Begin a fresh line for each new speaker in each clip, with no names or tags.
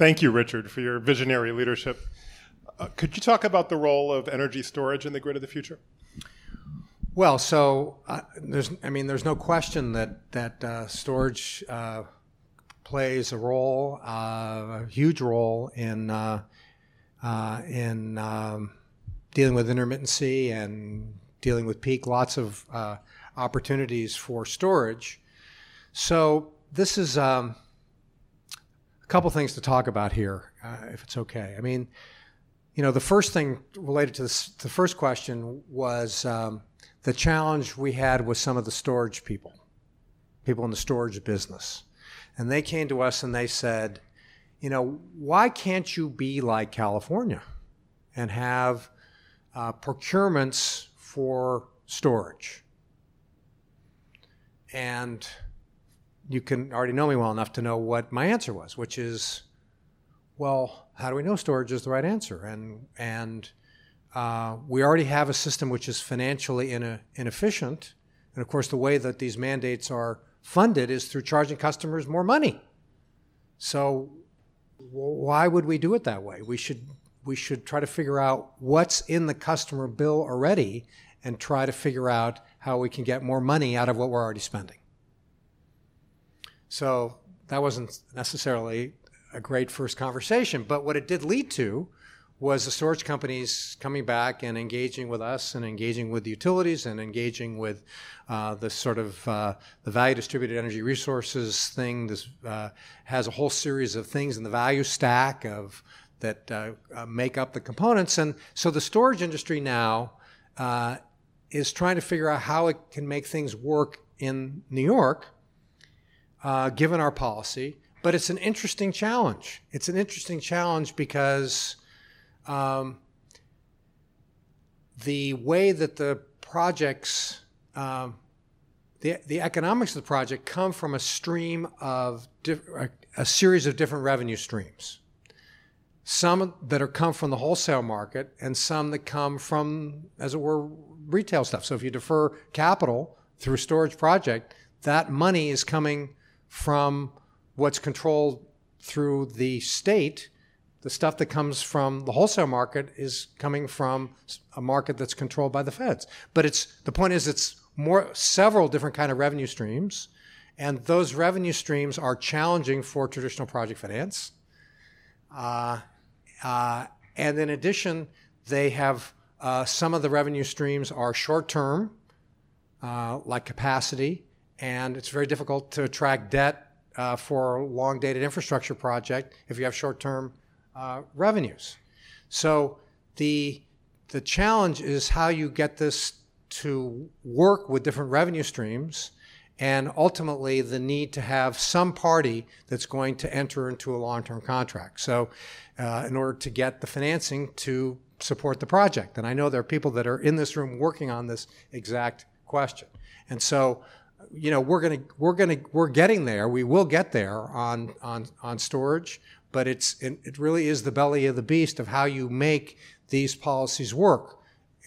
Thank you, Richard, for your visionary leadership. Uh, could you talk about the role of energy storage in the grid of the future?
Well, so uh, there's, I mean, there's no question that that uh, storage uh, plays a role, uh, a huge role in uh, in um, dealing with intermittency and dealing with peak. Lots of opportunities for storage. So this is um, couple things to talk about here, if it's okay. I mean, you know, the first thing related to this, the first question was. Um, the challenge we had with some of the storage people, people in the storage business. And they came to us and they said, you know, why can't you be like California and have uh, procurements for storage? And you can already know me well enough to know what my answer was, which is, well, how do we know storage is the right answer? And and uh, we already have a system which is financially ine- inefficient. And of course, the way that these mandates are funded is through charging customers more money. So, why would we do it that way? We should, we should try to figure out what's in the customer bill already and try to figure out how we can get more money out of what we're already spending. So, that wasn't necessarily a great first conversation, but what it did lead to was the storage companies coming back and engaging with us and engaging with the utilities and engaging with uh, the sort of uh, the value distributed energy resources thing. This uh, has a whole series of things in the value stack of that uh, uh, make up the components. And so the storage industry now uh, is trying to figure out how it can make things work in New York, given our policy. But it's an interesting challenge. It's an interesting challenge because um, the way that the projects, um, the, the economics of the project come from a stream of diff- a, a series of different revenue streams. Some that are come from the wholesale market, and some that come from, as it were, retail stuff. So if you defer capital through a storage project, that money is coming from what's controlled through the state the stuff that comes from the wholesale market is coming from a market that's controlled by the feds. But it's the point is it's more several different kind of revenue streams, and those revenue streams are challenging for traditional project finance. Uh, uh, and in addition, they have uh, some of the revenue streams are short term, uh, like capacity, and it's very difficult to attract debt uh, for a long dated infrastructure project if you have short term uh, revenues. So the the challenge is how you get this to work with different revenue streams and ultimately the need to have some party that's going to enter into a long-term contract. So uh, in order to get the financing to support the project. And I know there are people that are in this room working on this exact question. And so you know we're to we're to we're getting there we will get there on on on storage but it's it really is the belly of the beast of how you make these policies work.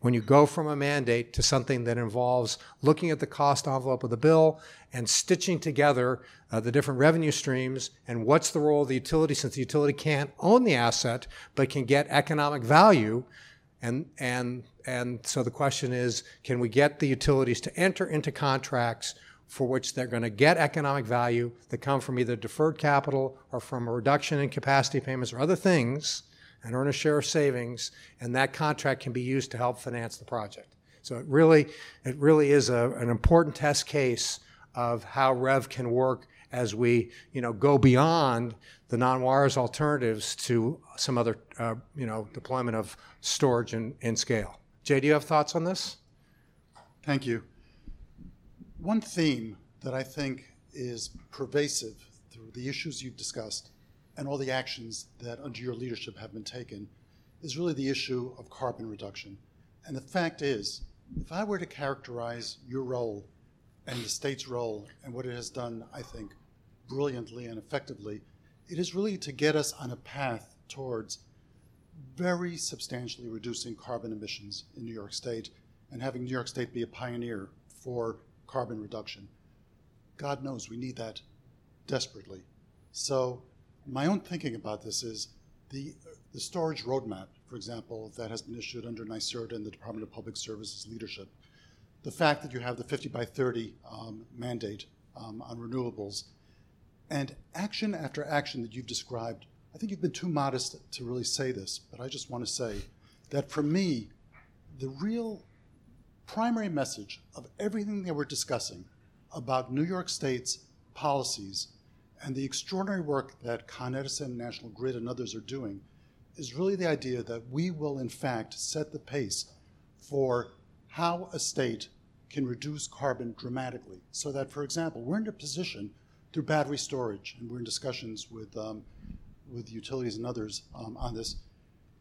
When you go from a mandate to something that involves looking at the cost envelope of the bill and stitching together uh, the different revenue streams and what's the role of the utility since the utility can't own the asset but can get economic value and and and so the question is can we get the utilities to enter into contracts for which they're going to get economic value that come from either deferred capital or from a reduction in capacity payments or other things and earn a share of savings, and that contract can be used to help finance the project. So it really, it really is a, an important test case of how REV can work as we, you know, go beyond the non-wires alternatives to some other, uh, you know, deployment of storage and, and scale. Jay, do you have thoughts on this?
Thank you. One theme that I think is pervasive through the issues you've discussed and all the actions that under your leadership have been taken is really the issue of carbon reduction. And the fact is, if I were to characterize your role and the state's role and what it has done, I think, brilliantly and effectively, it is really to get us on a path towards very substantially reducing carbon emissions in New York State and having New York State be a pioneer for carbon reduction. God knows we need that desperately. So my own thinking about this is the, the storage roadmap, for example, that has been issued under NYSERDA and the Department of Public Services leadership. The fact that you have the 50 by 30 um, mandate um, on renewables and action after action that you've described, I think you've been too modest to really say this, but I just want to say that for me, the real primary message of everything that we're discussing about New York State's policies and the extraordinary work that Con Edison, National Grid, and others are doing is really the idea that we will, in fact, set the pace for how a state can reduce carbon dramatically. So that, for example, we're in a position through battery storage, and we're in discussions with, um, with utilities and others um, on this.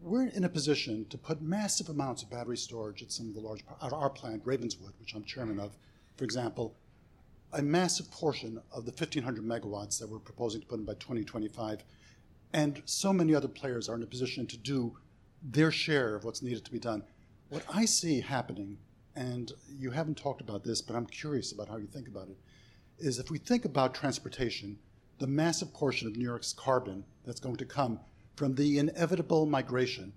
We're in a position to put massive amounts of battery storage at some of the large, at our plant, Ravenswood, which I'm chairman of, for example, a massive portion of the 1,500 megawatts that we're proposing to put in by 2025. And so many other players are in a position to do their share of what's needed to be done. What I see happening, and you haven't talked about this, but I'm curious about how you think about it, is if we think about transportation, the massive portion of New York's carbon that's going to come from the inevitable migration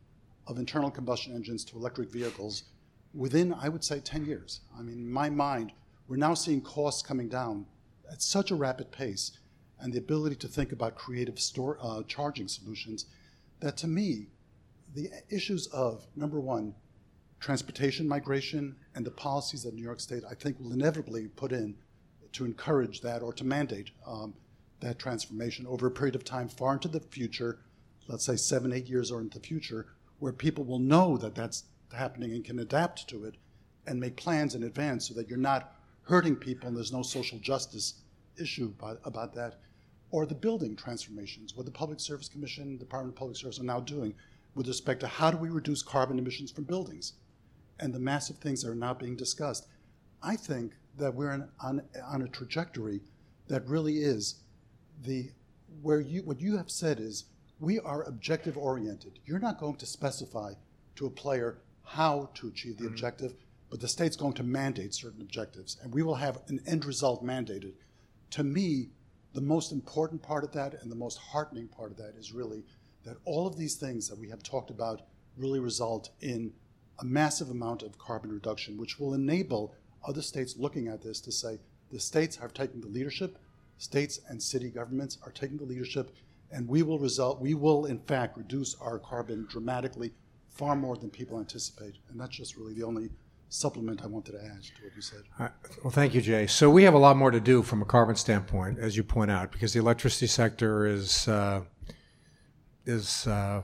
of internal combustion engines to electric vehicles within, I would say, 10 years. I mean, in my mind, we're now seeing costs coming down at such a rapid pace and the ability to think about creative store, uh, charging solutions that to me, the issues of, number one, transportation migration and the policies that New York State, I think, will inevitably put in to encourage that or to mandate um, that transformation over a period of time far into the future, let's say seven, eight years or into the future, where people will know that that's happening and can adapt to it and make plans in advance so that you're not hurting people and there's no social justice issue by, about that. Or the building transformations, what the Public Service Commission, Department of Public Service are now doing with respect to how do we reduce carbon emissions from buildings and the massive things that are now being discussed. I think that we're in, on, on a trajectory that really is the where you what you have said is we are objective oriented. You're not going to specify to a player how to achieve the mm-hmm. objective, but the state's going to mandate certain objectives, and we will have an end result mandated. To me, the most important part of that and the most heartening part of that is really that all of these things that we have talked about really result in a massive amount of carbon reduction, which will enable other states looking at this to say the states are taking the leadership, states and city governments are taking the leadership, and we will result, we will in fact reduce our carbon dramatically, far more than people anticipate. And that's just really the only supplement I wanted to add to what you said.
Well, thank you, Jay. So we have a lot more to do from a carbon standpoint, as you point out, because the electricity sector is uh, is uh,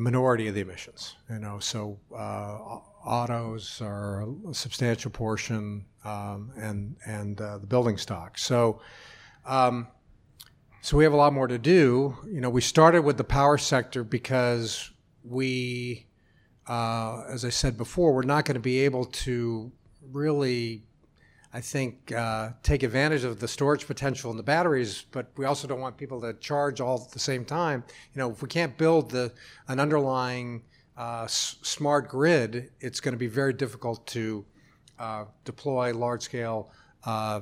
minority of the emissions. You know, so uh, autos are a substantial portion, um, and and uh, the building stock. So. Um, so we have a lot more to do. You know, we started with the power sector because we uh, as I said before, we're not going to be able to really, I think, uh, take advantage of the storage potential in the batteries. But we also don't want people to charge all at the same time. You know, if we can't build the an underlying uh, s- smart grid, it's going to be very difficult to uh, deploy large scale uh,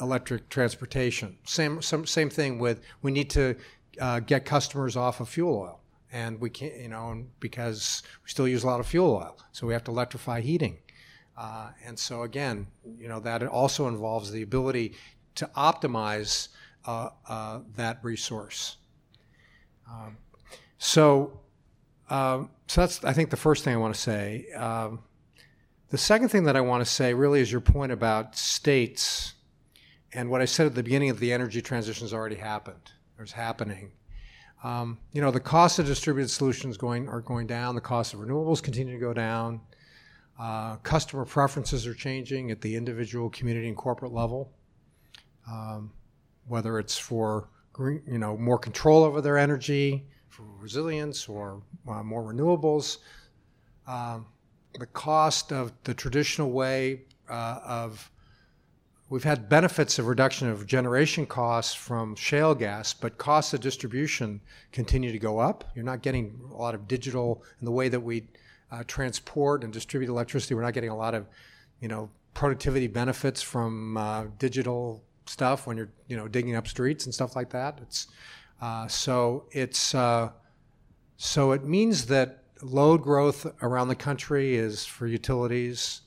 electric transportation. Same, same thing with we need to uh, get customers off of fuel oil and we can't, you know, because we still use a lot of fuel oil, so we have to electrify heating. Uh, and so again, you know, that also involves the ability to optimize uh, uh, that resource. Um, so, um, so that's I think the first thing I want to say. Um, the second thing that I want to say really is your point about states, and what I said at the beginning of the energy transition has already happened. It's happening. Um, you know, the cost of distributed solutions going are going down. The cost of renewables continue to go down. Uh, customer preferences are changing at the individual, community, and corporate level. Um, whether it's for green, you know more control over their energy, for resilience, or uh, more renewables. Um, the cost of the traditional way uh, of We've had benefits of reduction of generation costs from shale gas, but costs of distribution continue to go up. You're not getting a lot of digital in the way that we uh, transport and distribute electricity. We're not getting a lot of, you know, productivity benefits from uh, digital stuff when you're you know digging up streets and stuff like that. It's uh, so it's uh, so it means that load growth around the country is for utilities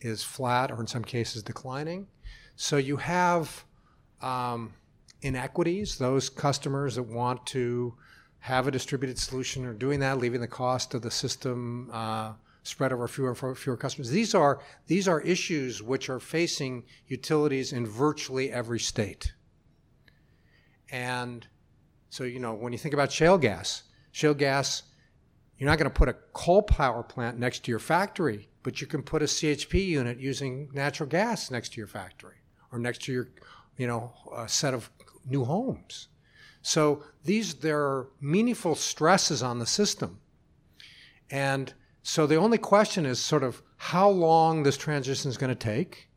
is flat or in some cases declining. So you have um, inequities. Those customers that want to have a distributed solution are doing that, leaving the cost of the system uh, spread over fewer and fewer customers. These are these are issues which are facing utilities in virtually every state. And so you know when you think about shale gas, shale gas, you're not going to put a coal power plant next to your factory, but you can put a CHP unit using natural gas next to your factory or next to your you know a set of new homes. So these there are meaningful stresses on the system. And so the only question is sort of how long this transition is going to take,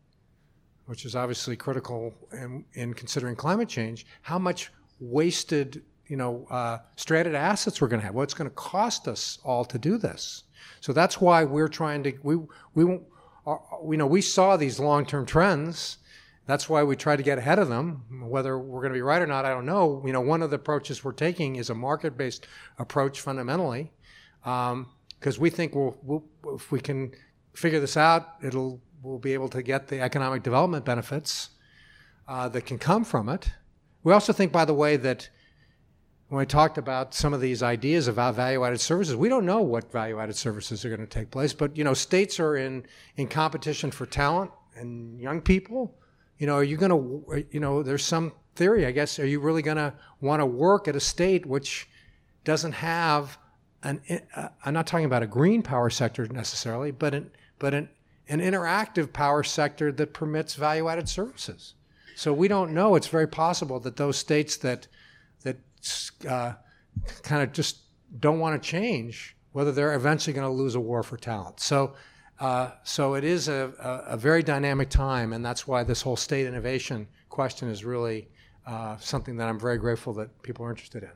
which is obviously critical in, in considering climate change. How much wasted, you know, uh, stranded assets we're going to have. What's going to cost us all to do this? So that's why we're trying to we we are, we know we saw these long-term trends. That's why we try to get ahead of them. Whether we're going to be right or not, I don't know. You know, one of the approaches we're taking is a market-based approach fundamentally. Um, because we think we'll, we'll, if we can figure this out, it'll we'll be able to get the economic development benefits uh, that can come from it. We also think, by the way, that when we talked about some of these ideas about value-added services, we don't know what value-added services are going to take place. But you know, states are in in competition for talent and young people. You know, are you going to? You know, there's some theory, I guess. Are you really going to want to work at a state which doesn't have an, uh, I'm not talking about a green power sector necessarily, but an, but an, an interactive power sector that permits value added services. So we don't know. It's very possible that those states that that uh, kind of just don't want to change, whether they're eventually going to lose a war for talent. So. Uh, so it is a, a, a, very dynamic time, and that's why this whole state innovation question is really uh, something that I'm very grateful that people are interested in.